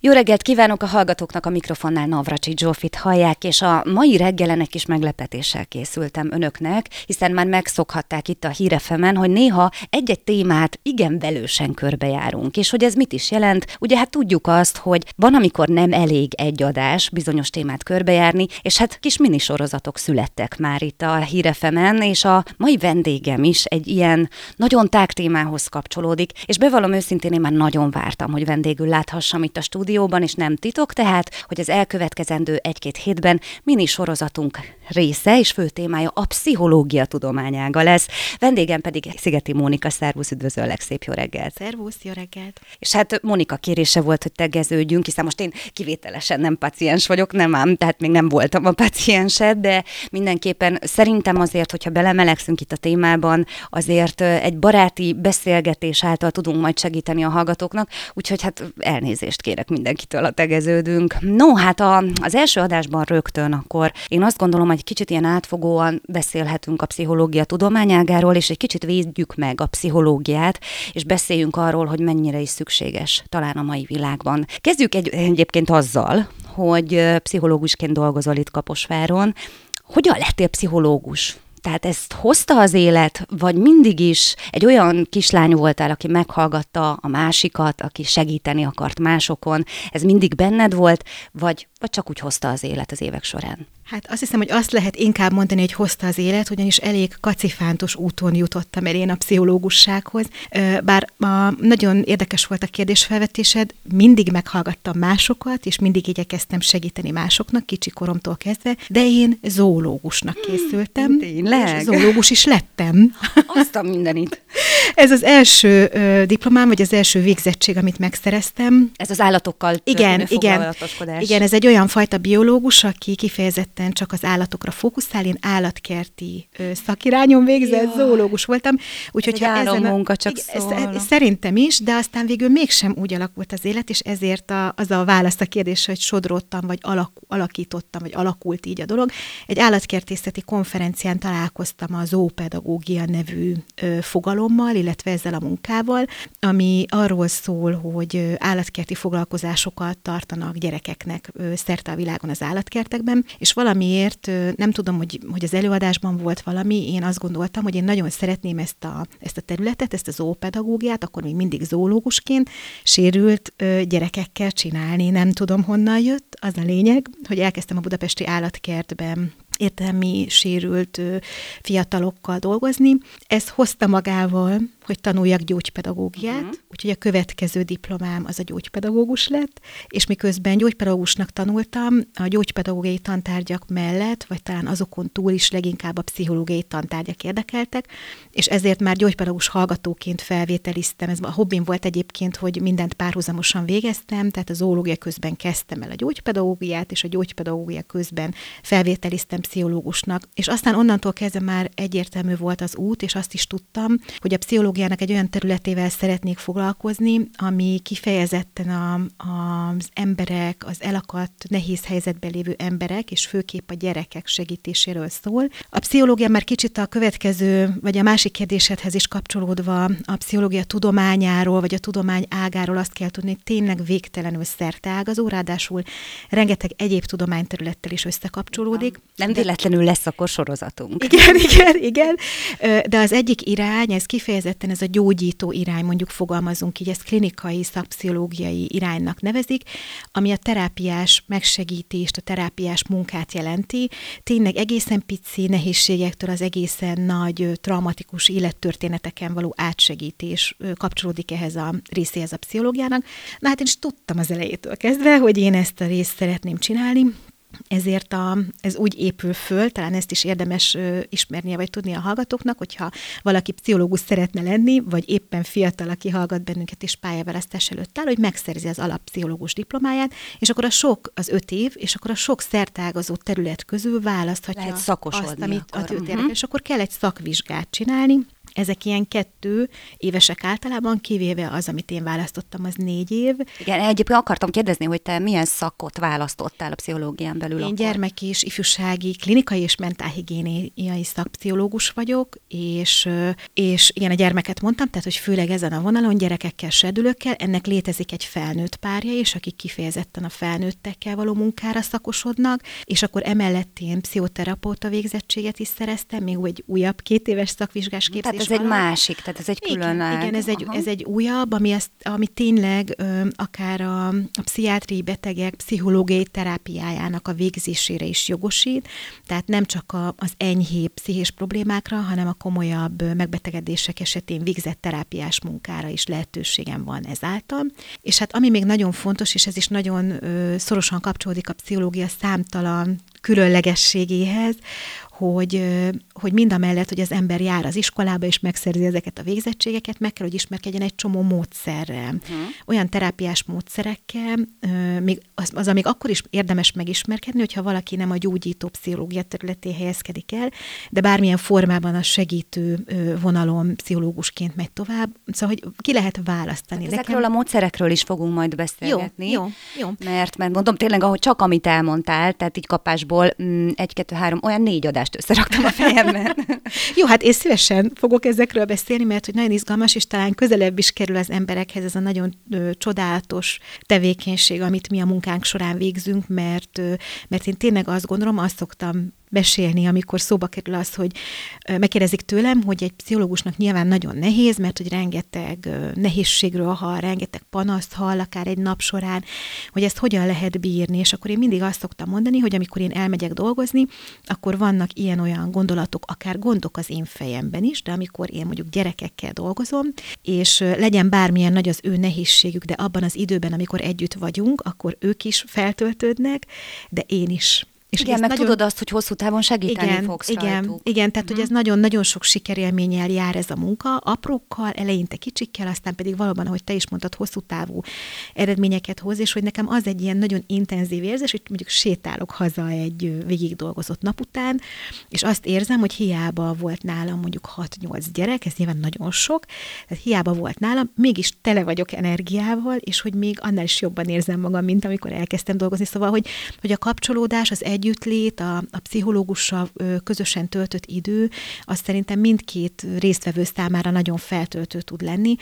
Jó reggelt kívánok a hallgatóknak a mikrofonnál Navracsi Zsófit hallják, és a mai reggelenek is meglepetéssel készültem önöknek, hiszen már megszokhatták itt a hírefemen, hogy néha egy-egy témát igen velősen körbejárunk, és hogy ez mit is jelent. Ugye hát tudjuk azt, hogy van, amikor nem elég egy adás bizonyos témát körbejárni, és hát kis minisorozatok születtek már itt a hírefemen, és a mai vendégem is egy ilyen nagyon tág témához kapcsolódik, és bevallom őszintén, én már nagyon vártam, hogy vendégül láthassam itt a stúdióban, stúdióban, és nem titok tehát, hogy az elkövetkezendő egy-két hétben mini sorozatunk része és fő témája a pszichológia tudományága lesz. Vendégem pedig Szigeti Mónika, szervusz, üdvözöllek, szép jó reggelt! Szervusz, jó reggelt! És hát Mónika kérése volt, hogy tegeződjünk, hiszen most én kivételesen nem paciens vagyok, nem ám, tehát még nem voltam a paciensed, de mindenképpen szerintem azért, hogyha belemelegszünk itt a témában, azért egy baráti beszélgetés által tudunk majd segíteni a hallgatóknak, úgyhogy hát elnézést kérek mindenkitől a tegeződünk. No, hát a, az első adásban rögtön akkor én azt gondolom, hogy kicsit ilyen átfogóan beszélhetünk a pszichológia tudományágáról, és egy kicsit védjük meg a pszichológiát, és beszéljünk arról, hogy mennyire is szükséges talán a mai világban. Kezdjük egy, egyébként azzal, hogy pszichológusként dolgozol itt Kaposváron. Hogyan lettél pszichológus? Tehát ezt hozta az élet, vagy mindig is egy olyan kislány voltál, aki meghallgatta a másikat, aki segíteni akart másokon, ez mindig benned volt, vagy, vagy csak úgy hozta az élet az évek során? Hát azt hiszem, hogy azt lehet inkább mondani, hogy hozta az élet, ugyanis elég kacifántos úton jutottam el én a pszichológussághoz. Bár a, nagyon érdekes volt a kérdésfelvetésed, mindig meghallgattam másokat, és mindig igyekeztem segíteni másoknak, kicsi koromtól kezdve, de én zoológusnak hmm, készültem. Tényleg? Zoológus is lettem. Azt a mindenit. Ez az első ö, diplomám, vagy az első végzettség, amit megszereztem. Ez az állatokkal igen, igen, igen, ez egy olyan fajta biológus, aki kifejezetten csak az állatokra fókuszál. Én állatkerti ö, szakirányon végzett ja. zoológus voltam. Úgyhogy ha ezen a, munka csak igen, Szerintem is, de aztán végül mégsem úgy alakult az élet, és ezért a, az a válasz a kérdés, hogy sodródtam, vagy alak, alakítottam, vagy alakult így a dolog. Egy állatkertészeti konferencián találkoztam a zoopedagógia nevű ö, fogalommal, illetve ezzel a munkával, ami arról szól, hogy állatkerti foglalkozásokat tartanak gyerekeknek szerte a világon az állatkertekben, és valamiért nem tudom, hogy, hogy az előadásban volt valami, én azt gondoltam, hogy én nagyon szeretném ezt a, ezt a területet, ezt a zoopedagógiát, akkor még mindig zoológusként sérült gyerekekkel csinálni. Nem tudom, honnan jött, az a lényeg, hogy elkezdtem a budapesti állatkertben értelmi sérült fiatalokkal dolgozni. Ez hozta magával hogy tanuljak gyógypedagógiát, uh-huh. úgyhogy a következő diplomám az a gyógypedagógus lett, és miközben gyógypedagógusnak tanultam, a gyógypedagógiai tantárgyak mellett, vagy talán azokon túl is leginkább a pszichológiai tantárgyak érdekeltek, és ezért már gyógypedagógus hallgatóként felvételiztem. Ez a hobbim volt egyébként, hogy mindent párhuzamosan végeztem, tehát a zoológia közben kezdtem el a gyógypedagógiát, és a gyógypedagógia közben felvételiztem pszichológusnak, és aztán onnantól kezdve már egyértelmű volt az út, és azt is tudtam, hogy a pszichológia pszichológiának egy olyan területével szeretnék foglalkozni, ami kifejezetten a, a, az emberek, az elakadt, nehéz helyzetben lévő emberek, és főképp a gyerekek segítéséről szól. A pszichológia már kicsit a következő, vagy a másik kérdésedhez is kapcsolódva a pszichológia tudományáról, vagy a tudomány ágáról azt kell tudni, hogy tényleg végtelenül szerteágazó, ráadásul rengeteg egyéb tudományterülettel is összekapcsolódik. Nem véletlenül lesz akkor sorozatunk. Igen, igen, igen. De az egyik irány, ez kifejezetten ez a gyógyító irány, mondjuk fogalmazunk így, ezt klinikai, szakpszichológiai iránynak nevezik, ami a terápiás megsegítést, a terápiás munkát jelenti. Tényleg egészen pici nehézségektől az egészen nagy traumatikus élettörténeteken való átsegítés kapcsolódik ehhez a részéhez a pszichológiának. Na hát én is tudtam az elejétől kezdve, hogy én ezt a részt szeretném csinálni, ezért a, ez úgy épül föl, talán ezt is érdemes ö, ismernie vagy tudni a hallgatóknak, hogyha valaki pszichológus szeretne lenni, vagy éppen fiatal, aki hallgat bennünket és pályaválasztás előtt áll, hogy megszerzi az alappszichológus diplomáját, és akkor a sok, az öt év, és akkor a sok szertágazó terület közül választhatja Lehet azt, amit uh-huh. és akkor kell egy szakvizsgát csinálni, Ezek ilyen kettő évesek általában, kivéve az, amit én választottam, az négy év. Igen, egyébként akartam kérdezni, hogy te milyen szakot választottál a pszichológián belül? Én akkor? gyermek és ifjúsági, klinikai és mentálhigiéniai szakpszichológus vagyok, és, és igen, a gyermeket mondtam, tehát, hogy főleg ezen a vonalon gyerekekkel, serdülőkkel, ennek létezik egy felnőtt párja is, akik kifejezetten a felnőttekkel való munkára szakosodnak, és akkor emellett én pszichoterapeuta végzettséget is szereztem, még egy újabb két éves szakvizsgás képzés ez egy másik, tehát ez egy külön Igen, igen ez, egy, ez egy újabb, ami, ezt, ami tényleg ö, akár a, a pszichiátriai betegek pszichológiai terápiájának a végzésére is jogosít, tehát nem csak a, az enyhébb pszichés problémákra, hanem a komolyabb megbetegedések esetén végzett terápiás munkára is lehetőségem van ezáltal. És hát ami még nagyon fontos, és ez is nagyon ö, szorosan kapcsolódik a pszichológia számtalan különlegességéhez, hogy, hogy mind a mellett, hogy az ember jár az iskolába és megszerzi ezeket a végzettségeket, meg kell, hogy ismerkedjen egy csomó módszerrel. Uh-huh. Olyan terápiás módszerekkel, még az, az, amíg akkor is érdemes megismerkedni, hogyha valaki nem a gyógyító pszichológia területén helyezkedik el, de bármilyen formában a segítő vonalon pszichológusként megy tovább. Szóval, hogy ki lehet választani. Hát ezekről Nekem... a módszerekről is fogunk majd beszélgetni. Jó, jó, jó. Mert, mert mondom tényleg, ahogy csak amit elmondtál, tehát így kapásból mm, egy, kettő, három, olyan négy adás adást összeraktam a fejemben. Jó, hát én szívesen fogok ezekről beszélni, mert hogy nagyon izgalmas, és talán közelebb is kerül az emberekhez ez a nagyon ö, csodálatos tevékenység, amit mi a munkánk során végzünk, mert, ö, mert én tényleg azt gondolom, azt szoktam mesélni, amikor szóba kerül az, hogy megkérdezik tőlem, hogy egy pszichológusnak nyilván nagyon nehéz, mert hogy rengeteg nehézségről hall, rengeteg panaszt hall, akár egy nap során, hogy ezt hogyan lehet bírni, és akkor én mindig azt szoktam mondani, hogy amikor én elmegyek dolgozni, akkor vannak ilyen-olyan gondolatok, akár gondok az én fejemben is, de amikor én mondjuk gyerekekkel dolgozom, és legyen bármilyen nagy az ő nehézségük, de abban az időben, amikor együtt vagyunk, akkor ők is feltöltődnek, de én is. És igen, meg nagyon... tudod azt, hogy hosszú távon segíteni igen, fogsz Igen, rajtuk. igen tehát uh-huh. hogy ez nagyon-nagyon sok sikerélménnyel jár ez a munka, aprókkal, eleinte kicsikkel, aztán pedig valóban, ahogy te is mondtad, hosszú távú eredményeket hoz, és hogy nekem az egy ilyen nagyon intenzív érzés, hogy mondjuk sétálok haza egy végig dolgozott nap után, és azt érzem, hogy hiába volt nálam mondjuk 6-8 gyerek, ez nyilván nagyon sok, tehát hiába volt nálam, mégis tele vagyok energiával, és hogy még annál is jobban érzem magam, mint amikor elkezdtem dolgozni. Szóval, hogy, hogy a kapcsolódás, az egy együttlét, a, a pszichológussal közösen töltött idő, az szerintem mindkét résztvevő számára nagyon feltöltő tud lenni.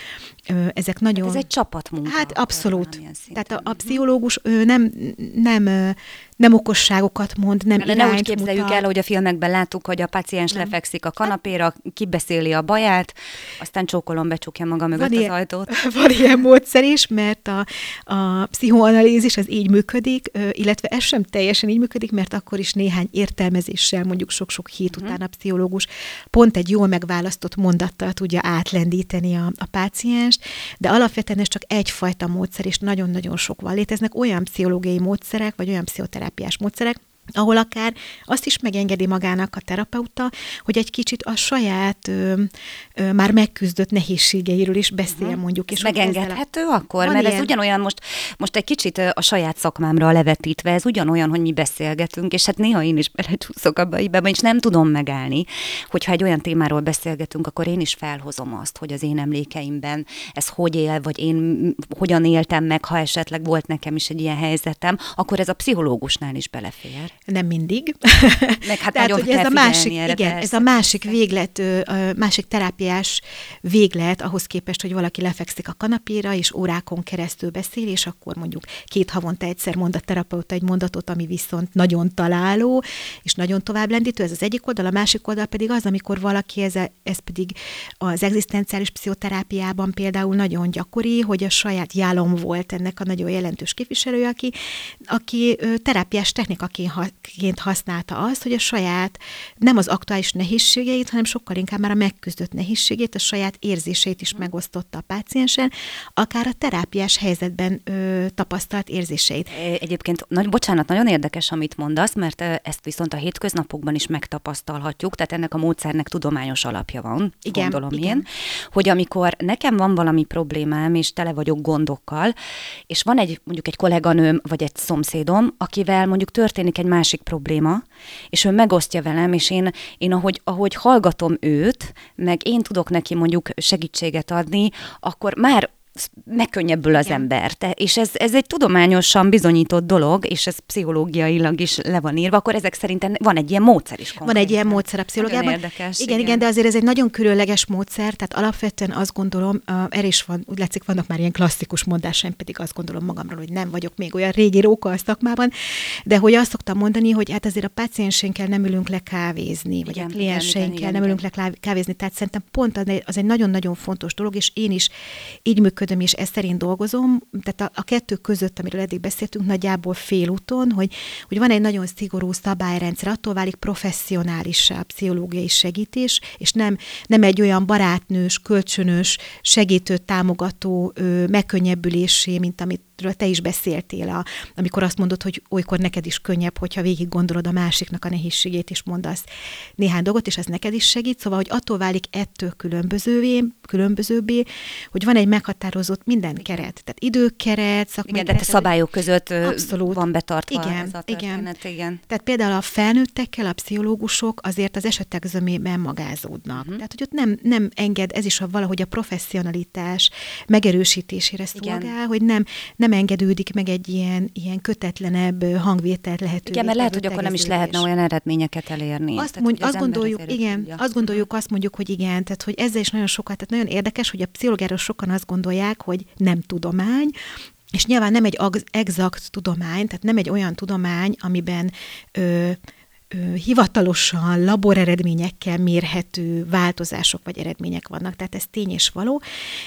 Ezek nagyon... Hát ez egy csapatmunka. Hát abszolút. Tehát a, a pszichológus ő nem, nem nem okosságokat mond, nem De ne úgy képzeljük mutat. el, hogy a filmekben láttuk, hogy a paciens nem. lefekszik a kanapéra, kibeszéli a baját, aztán csókolom becsukja maga mögött van az ilyen, ajtót. Van ilyen módszer is, mert a, a pszichoanalízis az így működik, illetve ez sem teljesen így működik, mert akkor is néhány értelmezéssel, mondjuk sok-sok hét uh-huh. után a pszichológus pont egy jól megválasztott mondattal tudja átlendíteni a, a pácienst, de alapvetően ez csak egyfajta módszer, és nagyon-nagyon sok van. Léteznek olyan pszichológiai módszerek, vagy olyan pszichoterápiai terápiás módszerek, ahol akár azt is megengedi magának a terapeuta, hogy egy kicsit a saját ö, ö, már megküzdött nehézségeiről is beszél uh-huh. mondjuk. És megengedhető a... akkor? Van Mert ilyen. ez ugyanolyan most, most egy kicsit a saját szakmámra levetítve, ez ugyanolyan, hogy mi beszélgetünk, és hát néha én is belecsúszok abba hibába, és nem tudom megállni, hogyha egy olyan témáról beszélgetünk, akkor én is felhozom azt, hogy az én emlékeimben ez hogy él, vagy én hogyan éltem meg, ha esetleg volt nekem is egy ilyen helyzetem, akkor ez a pszichológusnál is belefér nem mindig. Meg hát Tehát, hogy ez a másik, erre, igen, persze, ez a másik persze. véglet, a másik terápiás véglet ahhoz képest, hogy valaki lefekszik a kanapéra, és órákon keresztül beszél, és akkor mondjuk két havonta egyszer mond a terapeuta egy mondatot, ami viszont nagyon találó, és nagyon tovább lendítő, ez az egyik oldal, a másik oldal pedig az, amikor valaki, ez, ez pedig az egzisztenciális pszichoterápiában például nagyon gyakori, hogy a saját jálom volt ennek a nagyon jelentős képviselője, aki, aki terápiás technikaként eszközként használta azt, hogy a saját, nem az aktuális nehézségeit, hanem sokkal inkább már a megküzdött nehézségét, a saját érzéseit is megosztotta a páciensen, akár a terápiás helyzetben ö, tapasztalt érzéseit. Egyébként, nagy, bocsánat, nagyon érdekes, amit mondasz, mert ezt viszont a hétköznapokban is megtapasztalhatjuk, tehát ennek a módszernek tudományos alapja van, igen, gondolom igen. én, hogy amikor nekem van valami problémám, és tele vagyok gondokkal, és van egy mondjuk egy kolléganőm, vagy egy szomszédom, akivel mondjuk történik egy másik probléma, és ő megosztja velem, és én, én ahogy, ahogy hallgatom őt, meg én tudok neki mondjuk segítséget adni, akkor már megkönnyebbül az Igen. ember. Te, és ez, ez egy tudományosan bizonyított dolog, és ez pszichológiailag is le van írva, akkor ezek szerint van egy ilyen módszer is. Konkrétan. Van egy ilyen módszer a pszichológiában. érdekes, igen, igen, igen, de azért ez egy nagyon különleges módszer, tehát alapvetően azt gondolom, erre is van, úgy látszik, vannak már ilyen klasszikus mondásaim, pedig azt gondolom magamról, hogy nem vagyok még olyan régi róka a szakmában, de hogy azt szoktam mondani, hogy hát azért a páciensénkkel nem ülünk le kávézni, vagy igen, a klienseinkkel nem ülünk le kávézni, tehát szerintem pont az egy nagyon-nagyon fontos dolog, és én is így működöm működöm, és ezt szerint dolgozom, tehát a, a kettő között, amiről eddig beszéltünk, nagyjából félúton, hogy, hogy van egy nagyon szigorú szabályrendszer, attól válik professzionális a pszichológiai segítés, és nem, nem egy olyan barátnős, kölcsönös, segítő, támogató ö, megkönnyebbülésé, mint amit te is beszéltél, a, amikor azt mondod, hogy olykor neked is könnyebb, hogyha végig gondolod a másiknak a nehézségét, és mondasz néhány dolgot, és ez neked is segít. Szóval, hogy attól válik ettől különbözővé, különbözőbbé, hogy van egy meghatározott minden keret. Tehát időkeret, szakmai Igen, de a szabályok között abszolút. van betartva igen, ez a történet, igen. igen. Tehát például a felnőttekkel a pszichológusok azért az esetek zömében magázódnak. Uh-huh. Tehát, hogy ott nem, nem enged, ez is a valahogy a professzionalitás megerősítésére szolgál, hogy nem, nem nem engedődik meg egy ilyen, ilyen kötetlenebb hangvételt lehetővé. Igen, mert lehet, hogy akkor nem is lehetne olyan eredményeket elérni. Azt, tehát, mondj, azt gondoljuk, igen, tudja. azt gondoljuk, azt mondjuk, hogy igen, tehát hogy ezzel is nagyon sokat, tehát nagyon érdekes, hogy a pszichológiáról sokan azt gondolják, hogy nem tudomány, és nyilván nem egy exakt tudomány, tehát nem egy olyan tudomány, amiben ö, hivatalosan laboreredményekkel mérhető változások vagy eredmények vannak, tehát ez tény és való,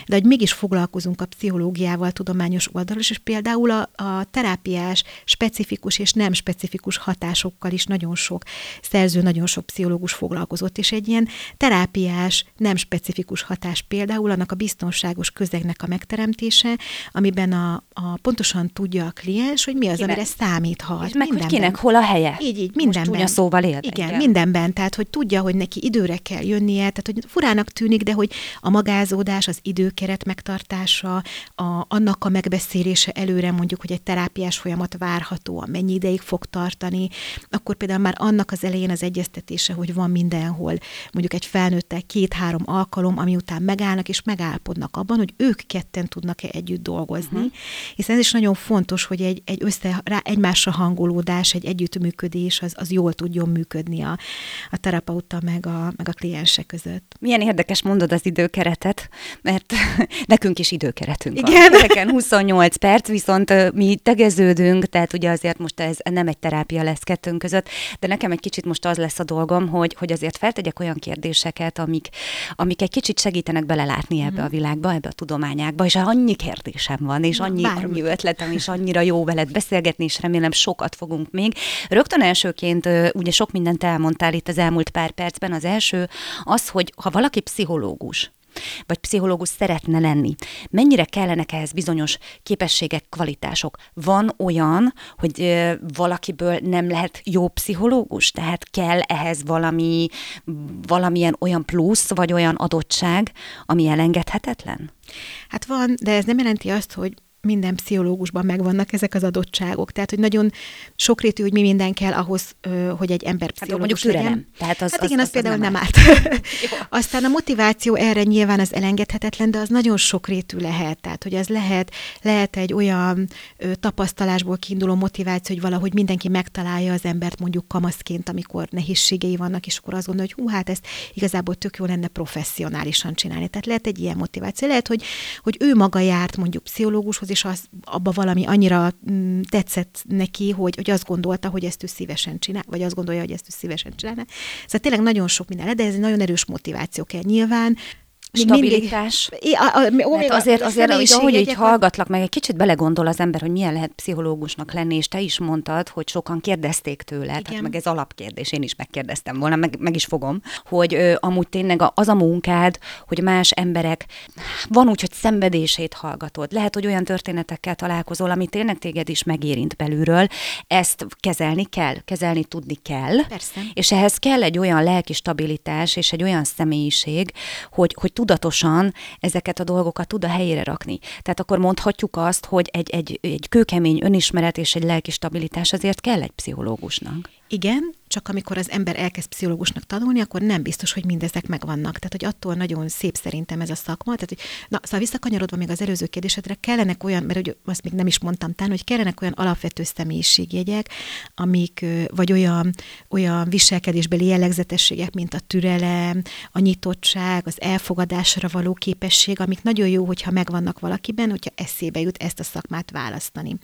de hogy mégis foglalkozunk a pszichológiával tudományos oldalon, és például a, a terápiás specifikus és nem specifikus hatásokkal is nagyon sok szerző, nagyon sok pszichológus foglalkozott, és egy ilyen terápiás, nem specifikus hatás például annak a biztonságos közegnek a megteremtése, amiben a, a pontosan tudja a kliens, hogy mi az, kinek, amire számíthat. És meg, hogy kinek hol a helye. Így, így, mindenben szóval él. Igen, igen, mindenben, tehát hogy tudja, hogy neki időre kell jönnie, tehát hogy furának tűnik, de hogy a magázódás, az időkeret megtartása, a, annak a megbeszélése előre mondjuk, hogy egy terápiás folyamat várható, mennyi ideig fog tartani, akkor például már annak az elején az egyeztetése, hogy van mindenhol mondjuk egy felnőttel két-három alkalom, ami után megállnak és megállapodnak abban, hogy ők ketten tudnak-e együtt dolgozni, uh-huh. hiszen ez is nagyon fontos, hogy egy, egy össze, rá, egymásra hangolódás, egy együttműködés az, az jól tudjon működni a, a terapeuta meg a, meg a kliense között. Milyen érdekes mondod az időkeretet, mert nekünk is időkeretünk Igen. van. Igen. 28 perc, viszont mi tegeződünk, tehát ugye azért most ez nem egy terápia lesz kettőnk között, de nekem egy kicsit most az lesz a dolgom, hogy, hogy azért feltegyek olyan kérdéseket, amik, amik egy kicsit segítenek belelátni ebbe mm. a világba, ebbe a tudományákba, és annyi kérdésem van, és annyi, annyi ötletem, és annyira jó veled beszélgetni, és remélem sokat fogunk még. Rögtön elsőként ugye sok mindent elmondtál itt az elmúlt pár percben. Az első az, hogy ha valaki pszichológus, vagy pszichológus szeretne lenni. Mennyire kellenek ehhez bizonyos képességek, kvalitások? Van olyan, hogy valakiből nem lehet jó pszichológus, tehát kell ehhez valami, valamilyen olyan plusz, vagy olyan adottság, ami elengedhetetlen? Hát van, de ez nem jelenti azt, hogy minden pszichológusban megvannak ezek az adottságok. Tehát, hogy nagyon sokrétű, hogy mi minden kell ahhoz, hogy egy ember hát pszichológus hát, legyen. Tehát az, hát igen, az, az, az például nem állt. Aztán a motiváció erre nyilván az elengedhetetlen, de az nagyon sokrétű lehet. Tehát, hogy az lehet, lehet egy olyan ö, tapasztalásból kiinduló motiváció, hogy valahogy mindenki megtalálja az embert mondjuk kamaszként, amikor nehézségei vannak, és akkor azt gondolja, hogy hú, hát ezt igazából tök jó lenne professzionálisan csinálni. Tehát lehet egy ilyen motiváció. Lehet, hogy, hogy ő maga járt mondjuk pszichológushoz, és az, abba valami annyira mm, tetszett neki, hogy, hogy azt gondolta, hogy ezt ő szívesen csinál, vagy azt gondolja, hogy ezt ő szívesen csinálna. Szóval tényleg nagyon sok minden, de ez egy nagyon erős motiváció kell nyilván stabilitás. Mindig, a, a, a, Mert azért, azért hogy ahogy így hallgatlak, meg egy kicsit belegondol az ember, hogy milyen lehet pszichológusnak lenni, és te is mondtad, hogy sokan kérdezték tőle, tehát meg ez alapkérdés, én is megkérdeztem volna, meg, meg is fogom, hogy ö, amúgy tényleg az a munkád, hogy más emberek, van úgy, hogy szenvedését hallgatod, lehet, hogy olyan történetekkel találkozol, ami tényleg téged is megérint belülről, ezt kezelni kell, kezelni tudni kell, Persze. és ehhez kell egy olyan lelki stabilitás, és egy olyan személyiség, hogy, hogy tudatosan ezeket a dolgokat tud a helyére rakni. Tehát akkor mondhatjuk azt, hogy egy, egy, egy kőkemény önismeret és egy lelki stabilitás azért kell egy pszichológusnak. Igen, csak amikor az ember elkezd pszichológusnak tanulni, akkor nem biztos, hogy mindezek megvannak. Tehát, hogy attól nagyon szép szerintem ez a szakma. Tehát, hogy, na, szóval visszakanyarodva még az előző kérdésedre, kellenek olyan, mert hogy azt még nem is mondtam tán, hogy kellenek olyan alapvető személyiségjegyek, amik, vagy olyan, olyan viselkedésbeli jellegzetességek, mint a türelem, a nyitottság, az elfogadásra való képesség, amik nagyon jó, hogyha megvannak valakiben, hogyha eszébe jut ezt a szakmát választani.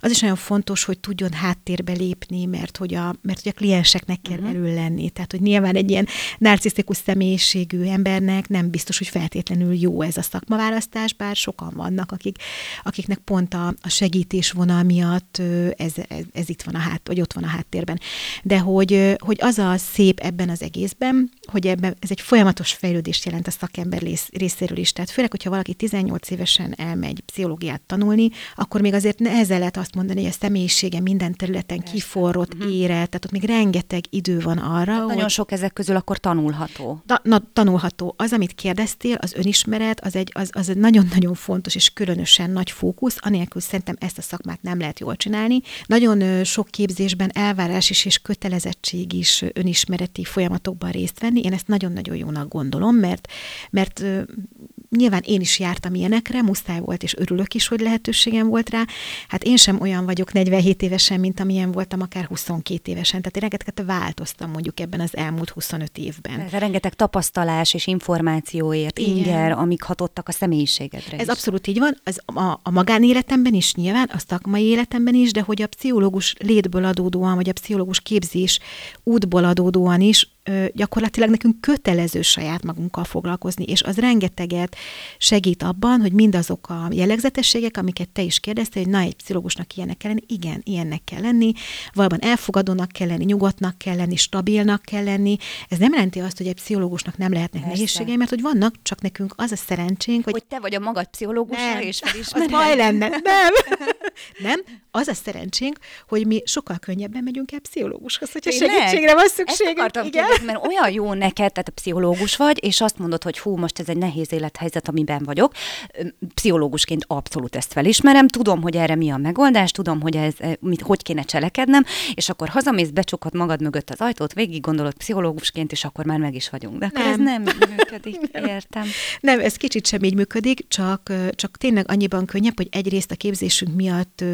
Az is nagyon fontos, hogy tudjon háttérbe lépni, mert hogy a, mert hogy a klienseknek kell uh-huh. erről lenni. Tehát, hogy nyilván egy ilyen narcisztikus személyiségű embernek nem biztos, hogy feltétlenül jó ez a szakmaválasztás, bár sokan vannak, akik, akiknek pont a, a segítés vonal miatt ez, ez, ez itt van a hát, vagy ott van a háttérben. De hogy, hogy az a szép ebben az egészben, hogy ebben ez egy folyamatos fejlődést jelent a szakember részéről is. Tehát főleg, hogyha valaki 18 évesen elmegy pszichológiát tanulni, akkor még azért nehezen lehet azt mondani, hogy a személyisége minden területen kiforrott, uh-huh. ére, tehát ott még rengeteg idő van arra. Hát hogy... Nagyon sok ezek közül akkor tanulható. Ta, na, tanulható. Az, amit kérdeztél, az önismeret, az egy, az, az egy nagyon-nagyon fontos és különösen nagy fókusz, anélkül szerintem ezt a szakmát nem lehet jól csinálni. Nagyon sok képzésben elvárás is és kötelezettség is önismereti folyamatokban részt venni. Én ezt nagyon-nagyon jónak gondolom, mert, mert nyilván én is jártam ilyenekre, muszáj volt, és örülök is, hogy lehetőségem volt rá. Hát én sem olyan vagyok 47 évesen, mint amilyen voltam akár 22 évesen. Tehát én rengeteget változtam mondjuk ebben az elmúlt 25 évben. Ez rengeteg tapasztalás és információért, Igen. inger, amik hatottak a személyiségedre Ez is. abszolút így van. Az, a, a magánéletemben is nyilván, a szakmai életemben is, de hogy a pszichológus létből adódóan, vagy a pszichológus képzés útból adódóan is gyakorlatilag nekünk kötelező saját magunkkal foglalkozni, és az rengeteget segít abban, hogy mindazok a jellegzetességek, amiket te is kérdeztél, hogy na, egy pszichológusnak ilyenek kell lenni, igen, ilyennek kell lenni, valóban elfogadónak kell lenni, nyugodtnak kell lenni, stabilnak kell lenni. Ez nem jelenti azt, hogy egy pszichológusnak nem lehetnek Persze. nehézségei, mert hogy vannak, csak nekünk az a szerencsénk, hogy... Hogy te vagy a magad pszichológusa, és felismered. Baj lenne. Nem. nem. Az a szerencsénk, hogy mi sokkal könnyebben megyünk el pszichológushoz, hogyha segítségre van szükségünk. Igen mert olyan jó neked, tehát a pszichológus vagy, és azt mondod, hogy hú, most ez egy nehéz élethelyzet, amiben vagyok. Pszichológusként abszolút ezt felismerem, tudom, hogy erre mi a megoldás, tudom, hogy ez mit, hogy kéne cselekednem, és akkor hazamész, becsukod magad mögött az ajtót, végig gondolod pszichológusként, és akkor már meg is vagyunk. De akkor nem. ez nem működik, értem. Nem, ez kicsit sem így működik, csak, csak tényleg annyiban könnyebb, hogy egyrészt a képzésünk miatt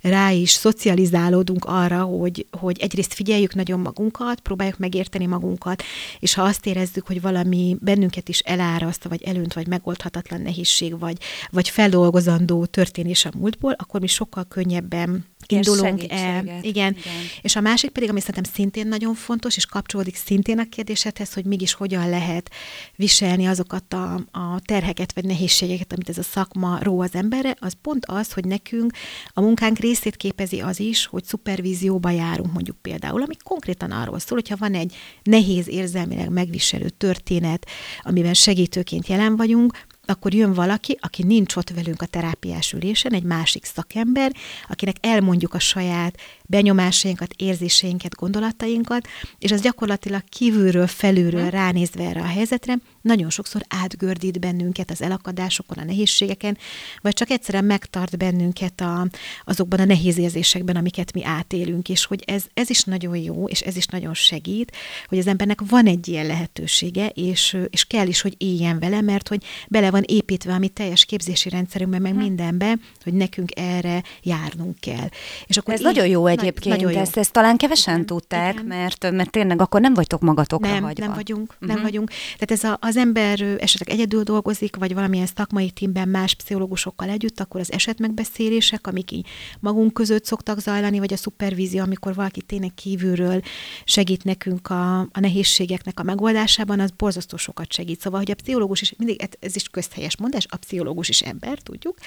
rá is szocializálódunk arra, hogy, hogy egyrészt figyeljük nagyon magunkat, próbáljuk megérteni magunkat, magunkat, és ha azt érezzük, hogy valami bennünket is eláraszt, vagy elönt, vagy megoldhatatlan nehézség, vagy, vagy feldolgozandó történés a múltból, akkor mi sokkal könnyebben indulunk el. Igen. igen. És a másik pedig, ami szerintem szintén nagyon fontos, és kapcsolódik szintén a kérdésedhez, hogy mégis hogyan lehet viselni azokat a, a terheket vagy nehézségeket, amit ez a szakma ró az emberre, az pont az, hogy nekünk a munkánk részét képezi az is, hogy szupervízióba járunk mondjuk például, ami konkrétan arról szól, hogyha van egy nehéz érzelmileg megviselő történet, amiben segítőként jelen vagyunk, akkor jön valaki, aki nincs ott velünk a terápiás ülésen, egy másik szakember, akinek elmondjuk a saját benyomásainkat, érzéseinket, gondolatainkat, és az gyakorlatilag kívülről, felülről ránézve erre a helyzetre, nagyon sokszor átgördít bennünket az elakadásokon, a nehézségeken, vagy csak egyszerűen megtart bennünket a, azokban a nehéz érzésekben, amiket mi átélünk, és hogy ez, ez is nagyon jó, és ez is nagyon segít, hogy az embernek van egy ilyen lehetősége, és, és kell is, hogy éljen vele, mert hogy bele van építve a mi teljes képzési rendszerünkben, meg hm. mindenbe, hogy nekünk erre járnunk kell. És akkor ez így, nagyon jó egyébként, nagyon jó. Ezt, ezt talán kevesen igen, tudták, igen. Mert, mert tényleg akkor nem vagytok magatokra nem, hagyva. Nem vagyunk, uh-huh. nem mhm. vagyunk. Tehát ez a, az ember esetleg egyedül dolgozik, vagy valamilyen szakmai tímben más pszichológusokkal együtt, akkor az esetmegbeszélések, amik így magunk között szoktak zajlani, vagy a szupervízió, amikor valaki tényleg kívülről segít nekünk a, a nehézségeknek a megoldásában, az borzasztó sokat segít. Szóval, hogy a pszichológus is, mindig ez is közhelyes mondás, a pszichológus is ember, tudjuk.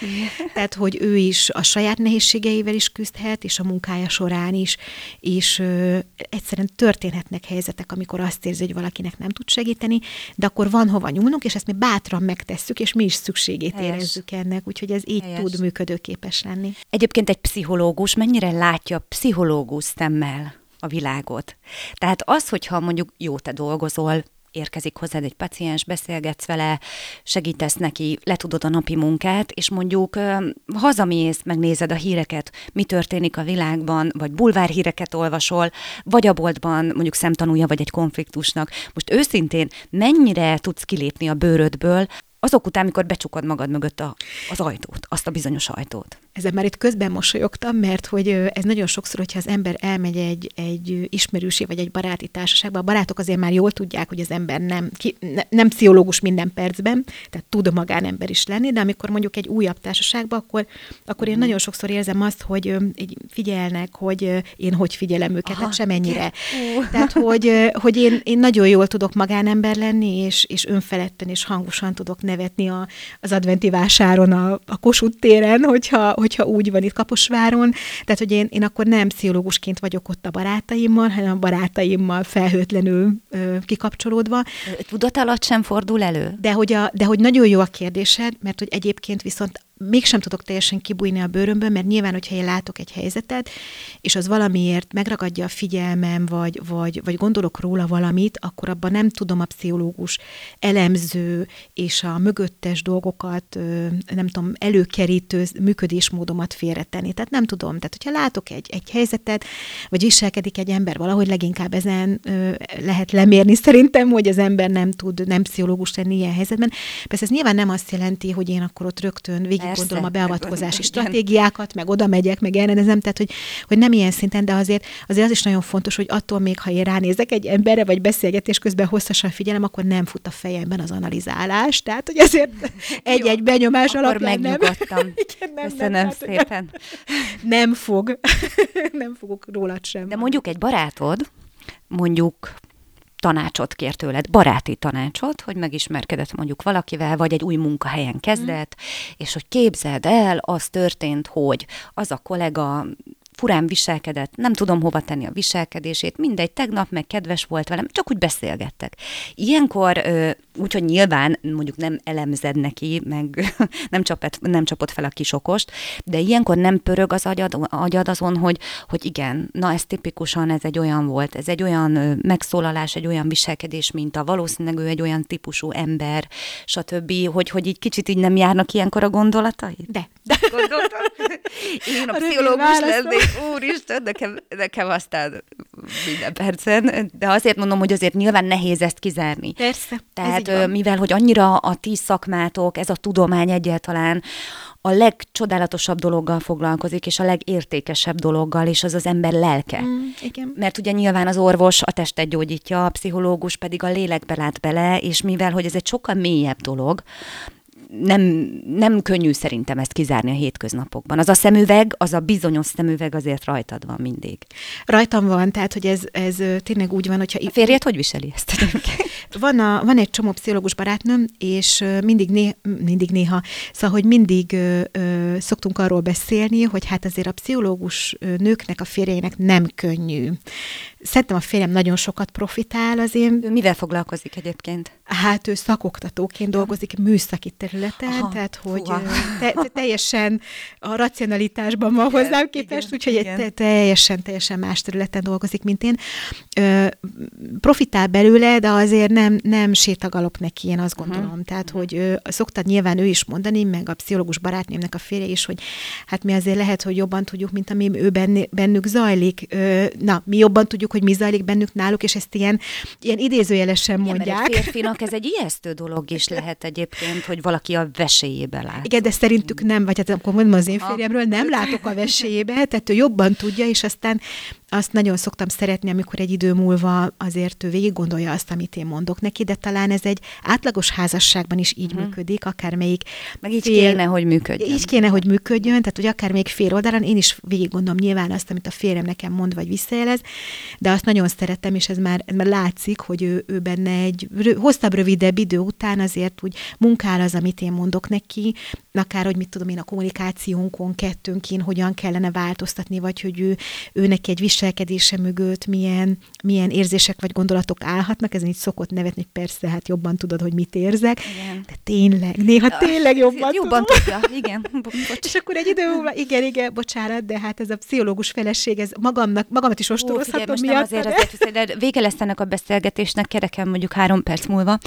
Tehát, hogy ő is a saját nehézségeivel is küzdhet, és a munkája során is, és ö, egyszerűen történhetnek helyzetek, amikor azt érzi, hogy valakinek nem tud segíteni, de akkor van hova nyúlnunk, és ezt mi bátran megtesszük, és mi is szükségét Helyes. érezzük ennek, úgyhogy ez így Helyes. tud működőképes lenni. Egyébként egy pszichológus mennyire látja pszichológus szemmel a világot? Tehát az, hogyha mondjuk jó, te dolgozol, érkezik hozzád egy paciens, beszélgetsz vele, segítesz neki, letudod a napi munkát, és mondjuk hazamész, megnézed a híreket, mi történik a világban, vagy bulvárhíreket olvasol, vagy a boltban mondjuk szemtanúja vagy egy konfliktusnak. Most őszintén mennyire tudsz kilépni a bőrödből, azok után, amikor becsukod magad mögött a, az ajtót, azt a bizonyos ajtót. Ezzel már itt közben mosolyogtam, mert hogy ez nagyon sokszor, hogyha az ember elmegy egy, egy ismerősi vagy egy baráti társaságba, a barátok azért már jól tudják, hogy az ember nem, ki, ne, nem pszichológus minden percben, tehát tud magánember is lenni, de amikor mondjuk egy újabb társaságba, akkor, akkor én mhm. nagyon sokszor érzem azt, hogy így figyelnek, hogy én hogy figyelem őket, Aha. hát semennyire. Uh. Tehát, hogy, hogy én, én nagyon jól tudok magánember lenni, és, és önfeledten és hangosan tudok nevetni a, az adventi vásáron, a, a Kossuth téren, hogyha, hogyha úgy van itt Kaposváron, tehát hogy én, én akkor nem pszichológusként vagyok ott a barátaimmal, hanem a barátaimmal felhőtlenül ö, kikapcsolódva. Tudat alatt sem fordul elő? De hogy, a, de hogy nagyon jó a kérdésed, mert hogy egyébként viszont mégsem tudok teljesen kibújni a bőrömből, mert nyilván, hogyha én látok egy helyzetet, és az valamiért megragadja a figyelmem, vagy, vagy, vagy gondolok róla valamit, akkor abban nem tudom a pszichológus elemző és a mögöttes dolgokat, nem tudom, előkerítő működésmódomat félretenni. Tehát nem tudom. Tehát, hogyha látok egy, egy helyzetet, vagy viselkedik egy ember valahogy, leginkább ezen lehet lemérni szerintem, hogy az ember nem tud nem pszichológus lenni ilyen helyzetben. Persze ez nyilván nem azt jelenti, hogy én akkor ott rögtön végig gondolom a beavatkozási igen. stratégiákat, meg oda megyek, meg ellenezem, tehát hogy, hogy nem ilyen szinten, de azért, azért az is nagyon fontos, hogy attól még, ha én ránézek egy emberre, vagy beszélgetés közben hosszasan figyelem, akkor nem fut a fejemben az analizálás, tehát hogy azért egy-egy benyomás akkor alapján nem. Igen, nem, Köszönöm nem, szépen. Nem fog. nem fogok rólad sem. De mondjuk egy barátod, mondjuk tanácsot kér tőled, baráti tanácsot, hogy megismerkedett mondjuk valakivel, vagy egy új munkahelyen kezdett, mm. és hogy képzeld el, az történt, hogy az a kollega furán viselkedett, nem tudom hova tenni a viselkedését, mindegy, tegnap meg kedves volt velem, csak úgy beszélgettek. Ilyenkor, úgyhogy nyilván mondjuk nem elemzed neki, meg nem, csapett, nem csapott fel a kisokost, de ilyenkor nem pörög az agyad, agyad azon, hogy, hogy igen, na ez tipikusan, ez egy olyan volt, ez egy olyan megszólalás, egy olyan viselkedés, mint a valószínűleg ő egy olyan típusú ember, stb., hogy, hogy így kicsit így nem járnak ilyenkor a gondolatai? De. de. Én a, a pszichológus lennék úristen, nekem, nekem aztán minden percen, de azért mondom, hogy azért nyilván nehéz ezt kizárni. Persze. Tehát mivel, hogy annyira a ti szakmátok, ez a tudomány egyáltalán, a legcsodálatosabb dologgal foglalkozik, és a legértékesebb dologgal, és az az ember lelke. Mm, igen. Mert ugye nyilván az orvos a testet gyógyítja, a pszichológus pedig a lélekbe lát bele, és mivel, hogy ez egy sokkal mélyebb dolog, nem, nem könnyű szerintem ezt kizárni a hétköznapokban. Az a szemüveg, az a bizonyos szemüveg azért rajtad van mindig. Rajtam van, tehát hogy ez, ez tényleg úgy van, hogyha... A férjed hogy viseli ezt? Van, a, van egy csomó pszichológus barátnőm, és mindig, né, mindig néha, szóval, hogy mindig ö, ö, szoktunk arról beszélni, hogy hát azért a pszichológus nőknek, a férjeinek nem könnyű. Szerintem a férjem nagyon sokat profitál az én... Ő mivel foglalkozik egyébként? Hát ő szakoktatóként dolgozik műszaki területen, Aha, tehát hogy te, te, teljesen a racionalitásban van igen, hozzám képest, úgyhogy. Te, teljesen, teljesen más területen dolgozik, mint én. Ö, profitál belőle, de azért nem, nem sétagalop neki, én azt mhm. gondolom. Uh-huh. Tehát, hogy ő, szoktad nyilván ő is mondani, meg a pszichológus barátnémnek a férje is, hogy hát mi azért lehet, hogy jobban tudjuk, mint ami ő bennük zajlik. Ö, na, mi jobban tudjuk, hogy mi zajlik bennük náluk, és ezt ilyen, ilyen idézőjelesen mondják. Igen, egy férfinak ez egy ijesztő dolog is lehet egyébként, hogy valaki a veséjébe lát. Igen, de szerintük nem, vagy hát akkor mondom az én férjemről, nem látok a veséjébe, tehát ő jobban tudja, és aztán azt nagyon szoktam szeretni, amikor egy idő múlva azért ő végig gondolja azt, amit én mondok neki, de talán ez egy átlagos házasságban is így uh-huh. működik, akármelyik Meg így fél, kéne, hogy működjön. Így kéne, hogy működjön, tehát hogy akármelyik fél oldalon én is végig gondolom nyilván azt, amit a férjem nekem mond, vagy visszajelez, de azt nagyon szeretem, és ez már, ez már látszik, hogy ő, ő benne egy hosszabb, rövidebb idő után azért úgy munkál az, amit én mondok neki, akár, hogy mit tudom én, a kommunikációnkon, kettőnkén hogyan kellene változtatni, vagy hogy ő, ő neki egy viselkedése mögött milyen, milyen érzések vagy gondolatok állhatnak, ezen így szokott nevetni, persze, hát jobban tudod, hogy mit érzek, igen. de tényleg, néha tényleg jobban, jobban tudom. tudja, igen. Bocs. És akkor egy idő múlva, igen, igen, bocsánat, de hát ez a pszichológus feleség, ez magamnak, magamat is ostorozhatom miatt. azért, azért, de vége lesz ennek a beszélgetésnek, kerekem mondjuk három perc múlva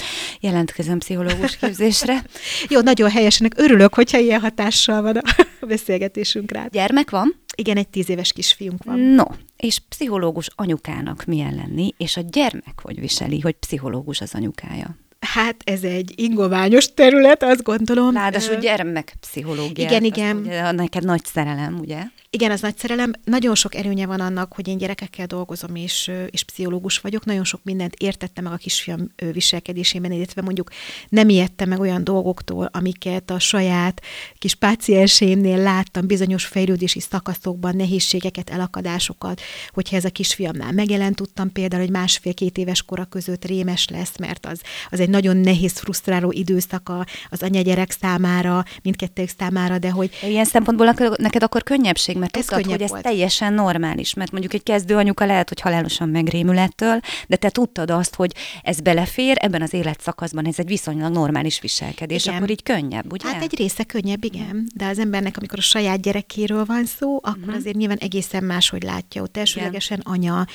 jelentkezem pszichológus képzésre. Jó, nagyon helyesnek örülök, hogyha ilyen hatással van a beszélgetésünk rá. Gyermek van? Igen, egy tíz éves kisfiunk van. No, és pszichológus anyukának milyen lenni, és a gyermek hogy viseli, hogy pszichológus az anyukája? Hát ez egy ingoványos terület, azt gondolom. Ráadásul gyermekpszichológia. Igen, igen. Ugye, neked nagy szerelem, ugye? Igen, az nagy szerelem. Nagyon sok erőnye van annak, hogy én gyerekekkel dolgozom, és, és pszichológus vagyok. Nagyon sok mindent értettem meg a kisfiam viselkedésében, illetve mondjuk nem ijedtem meg olyan dolgoktól, amiket a saját kis páciensémnél láttam bizonyos fejlődési szakaszokban, nehézségeket, elakadásokat, hogyha ez a kisfiamnál megjelent, tudtam például, hogy másfél-két éves kora között rémes lesz, mert az, az egy nagyon nehéz, frusztráló időszaka az anya-gyerek számára, mindkettők számára, de hogy... Ilyen szempontból neked akkor könnyebbség mert ez tudtad, hogy ez volt. teljesen normális, mert mondjuk egy kezdő anyuka lehet, hogy halálosan megrémül ettől, de te tudtad azt, hogy ez belefér, ebben az életszakaszban ez egy viszonylag normális viselkedés, igen. akkor így könnyebb, ugye? Hát egy része könnyebb, igen, de az embernek, amikor a saját gyerekéről van szó, akkor uh-huh. azért nyilván egészen máshogy látja, ott elsőlegesen anya,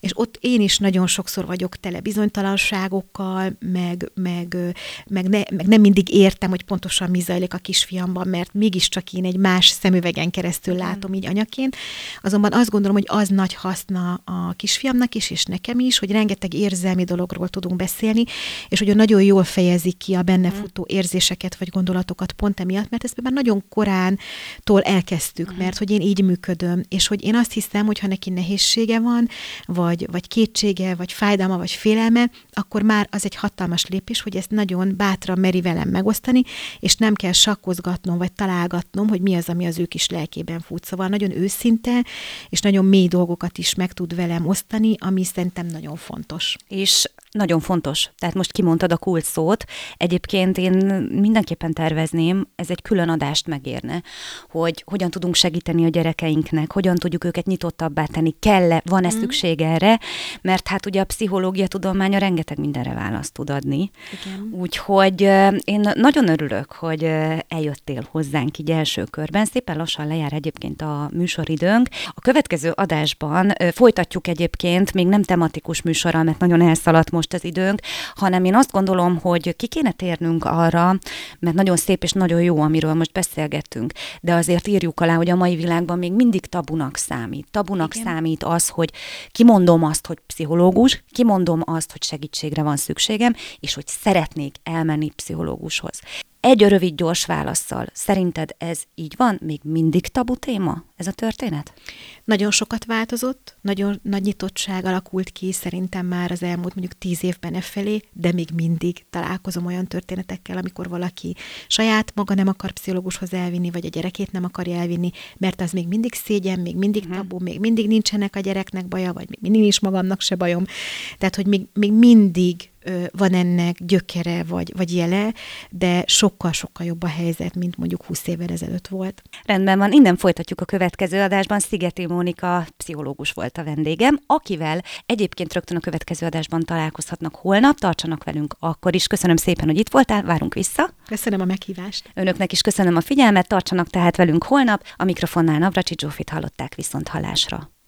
és ott én is nagyon sokszor vagyok tele bizonytalanságokkal, meg, meg, meg, ne, meg nem mindig értem, hogy pontosan mi zajlik a kisfiamban, mert mégiscsak én egy más szemüvegen keresztül látom így anyaként. Azonban azt gondolom, hogy az nagy haszna a kisfiamnak is, és nekem is, hogy rengeteg érzelmi dologról tudunk beszélni, és hogy nagyon jól fejezik ki a benne futó érzéseket vagy gondolatokat pont emiatt, mert ezt már nagyon korántól elkezdtük, mert hogy én így működöm, és hogy én azt hiszem, hogy ha neki nehézsége van, vagy, vagy kétsége, vagy fájdalma, vagy félelme, akkor már az egy hatalmas lépés, hogy ezt nagyon bátran meri velem megosztani, és nem kell sakkozgatnom, vagy találgatnom, hogy mi az, ami az ő kis lelkében fut. Szóval nagyon őszinte, és nagyon mély dolgokat is meg tud velem osztani, ami szerintem nagyon fontos. És nagyon fontos. Tehát most kimondtad a kult szót. Egyébként én mindenképpen tervezném, ez egy külön adást megérne, hogy hogyan tudunk segíteni a gyerekeinknek, hogyan tudjuk őket nyitottabbá tenni, kell-e, van-e mm. szükség erre, mert hát ugye a pszichológia tudománya rengeteg mindenre választ tud adni. Igen. Úgyhogy én nagyon örülök, hogy eljöttél hozzánk így első körben. Szépen lassan lejár egyébként a műsoridőnk. A következő adásban folytatjuk egyébként, még nem tematikus műsorral, mert nagyon elszaladt most az időnk, hanem én azt gondolom, hogy ki kéne térnünk arra, mert nagyon szép és nagyon jó, amiről most beszélgettünk, de azért írjuk alá, hogy a mai világban még mindig tabunak számít. Tabunak Igen. számít az, hogy kimondom azt, hogy pszichológus, kimondom azt, hogy segítségre van szükségem, és hogy szeretnék elmenni pszichológushoz. Egy rövid, gyors válaszsal. Szerinted ez így van? Még mindig tabu téma ez a történet? Nagyon sokat változott, nagyon nagy nyitottság alakult ki szerintem már az elmúlt mondjuk tíz évben e felé, de még mindig találkozom olyan történetekkel, amikor valaki saját maga nem akar pszichológushoz elvinni, vagy a gyerekét nem akarja elvinni, mert az még mindig szégyen, még mindig uh-huh. tabu, még mindig nincsenek a gyereknek baja, vagy még mindig nincs magamnak se bajom. Tehát, hogy még, még mindig van ennek gyökere vagy, vagy jele, de sokkal-sokkal jobb a helyzet, mint mondjuk 20 évvel ezelőtt volt. Rendben van, innen folytatjuk a következő adásban. Szigeti Mónika pszichológus volt a vendégem, akivel egyébként rögtön a következő adásban találkozhatnak holnap. Tartsanak velünk akkor is. Köszönöm szépen, hogy itt voltál, várunk vissza. Köszönöm a meghívást. Önöknek is köszönöm a figyelmet, tartsanak tehát velünk holnap. A mikrofonnál Navracsi Zsófit hallották viszont halásra.